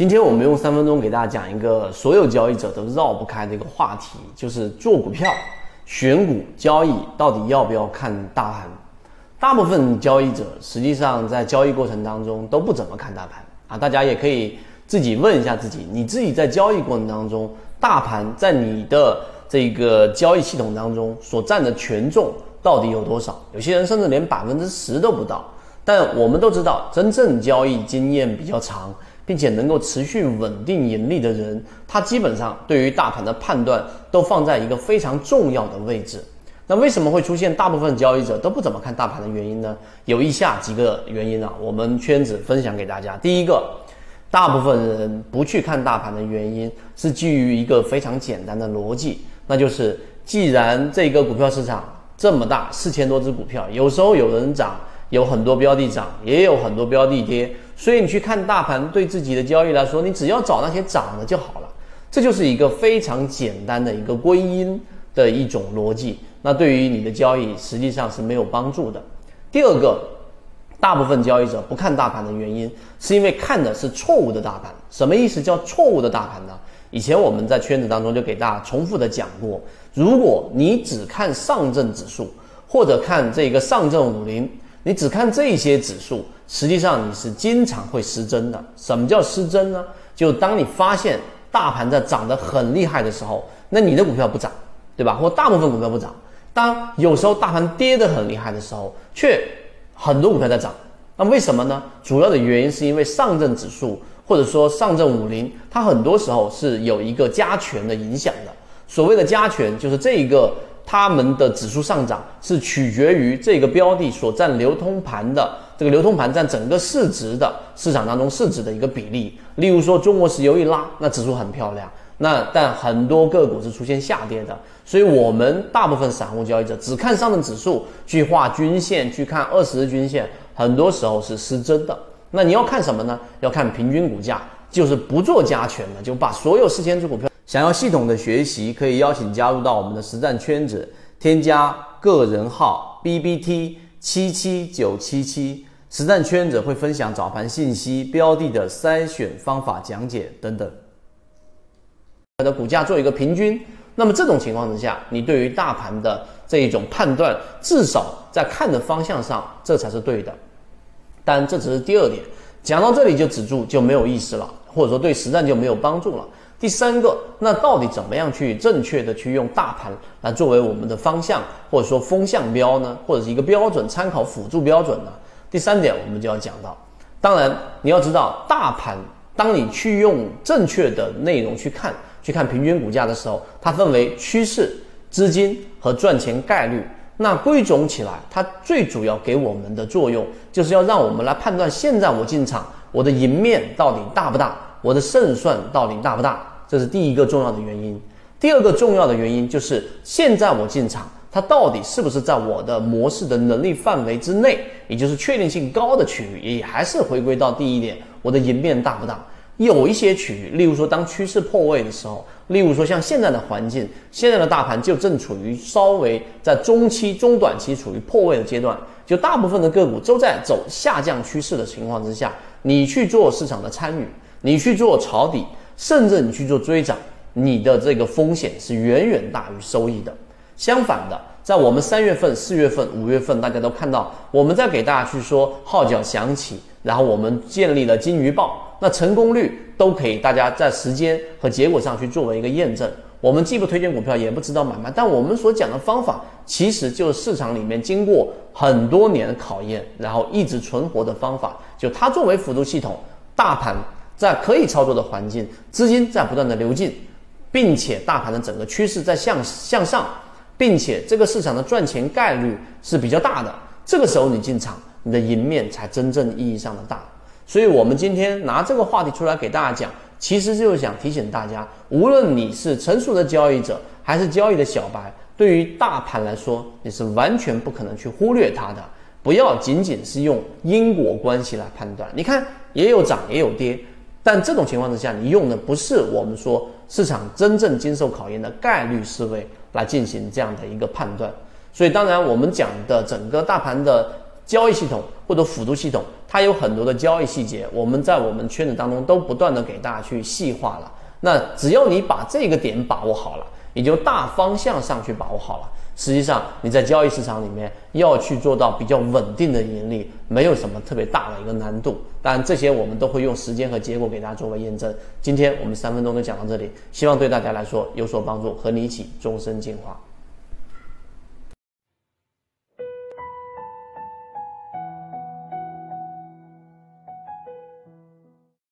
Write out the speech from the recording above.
今天我们用三分钟给大家讲一个所有交易者都绕不开的一个话题，就是做股票、选股、交易到底要不要看大盘？大部分交易者实际上在交易过程当中都不怎么看大盘啊。大家也可以自己问一下自己，你自己在交易过程当中，大盘在你的这个交易系统当中所占的权重到底有多少？有些人甚至连百分之十都不到。但我们都知道，真正交易经验比较长。并且能够持续稳定盈利的人，他基本上对于大盘的判断都放在一个非常重要的位置。那为什么会出现大部分交易者都不怎么看大盘的原因呢？有以下几个原因啊，我们圈子分享给大家。第一个，大部分人不去看大盘的原因是基于一个非常简单的逻辑，那就是既然这个股票市场这么大，四千多只股票，有时候有人涨。有很多标的涨，也有很多标的跌，所以你去看大盘，对自己的交易来说，你只要找那些涨的就好了。这就是一个非常简单的一个归因的一种逻辑。那对于你的交易实际上是没有帮助的。第二个，大部分交易者不看大盘的原因，是因为看的是错误的大盘。什么意思叫错误的大盘呢？以前我们在圈子当中就给大家重复的讲过，如果你只看上证指数，或者看这个上证五零。你只看这些指数，实际上你是经常会失真的。什么叫失真呢？就当你发现大盘在涨得很厉害的时候，那你的股票不涨，对吧？或大部分股票不涨。当有时候大盘跌得很厉害的时候，却很多股票在涨。那为什么呢？主要的原因是因为上证指数或者说上证五零，它很多时候是有一个加权的影响的。所谓的加权，就是这一个。他们的指数上涨是取决于这个标的所占流通盘的这个流通盘占整个市值的市场当中市值的一个比例。例如说，中国石油一拉，那指数很漂亮。那但很多个股是出现下跌的，所以我们大部分散户交易者只看上证指数去画均线，去看二十日均线，很多时候是失真的。那你要看什么呢？要看平均股价，就是不做加权的，就把所有四千只股票。想要系统的学习，可以邀请加入到我们的实战圈子，添加个人号 B B T 七七九七七，实战圈子会分享早盘信息、标的的筛选方法讲解等等。的股价做一个平均，那么这种情况之下，你对于大盘的这一种判断，至少在看的方向上，这才是对的。但这只是第二点，讲到这里就止住就没有意思了，或者说对实战就没有帮助了。第三个，那到底怎么样去正确的去用大盘来作为我们的方向，或者说风向标呢，或者是一个标准参考辅助标准呢？第三点，我们就要讲到，当然你要知道，大盘当你去用正确的内容去看，去看平均股价的时候，它分为趋势、资金和赚钱概率。那归总起来，它最主要给我们的作用，就是要让我们来判断现在我进场，我的赢面到底大不大，我的胜算到底大不大。这是第一个重要的原因，第二个重要的原因就是现在我进场，它到底是不是在我的模式的能力范围之内，也就是确定性高的区域，也还是回归到第一点，我的赢面大不大？有一些区域，例如说当趋势破位的时候，例如说像现在的环境，现在的大盘就正处于稍微在中期、中短期处于破位的阶段，就大部分的个股都在走下降趋势的情况之下，你去做市场的参与，你去做抄底。甚至你去做追涨，你的这个风险是远远大于收益的。相反的，在我们三月份、四月份、五月份，大家都看到我们在给大家去说号角响起，然后我们建立了金鱼报，那成功率都可以大家在时间和结果上去作为一个验证。我们既不推荐股票，也不指导买卖，但我们所讲的方法其实就是市场里面经过很多年考验，然后一直存活的方法。就它作为辅助系统，大盘。在可以操作的环境，资金在不断的流进，并且大盘的整个趋势在向向上，并且这个市场的赚钱概率是比较大的。这个时候你进场，你的赢面才真正意义上的大。所以，我们今天拿这个话题出来给大家讲，其实就是想提醒大家，无论你是成熟的交易者，还是交易的小白，对于大盘来说，你是完全不可能去忽略它的。不要仅仅是用因果关系来判断。你看，也有涨，也有跌。但这种情况之下，你用的不是我们说市场真正经受考验的概率思维来进行这样的一个判断，所以当然我们讲的整个大盘的交易系统或者辅助系统，它有很多的交易细节，我们在我们圈子当中都不断的给大家去细化了。那只要你把这个点把握好了，也就大方向上去把握好了。实际上你在交易市场里面要去做到比较稳定的盈利，没有什么特别大的一个难度。当然这些我们都会用时间和结果给大家作为验证。今天我们三分钟就讲到这里，希望对大家来说有所帮助，和你一起终身进化。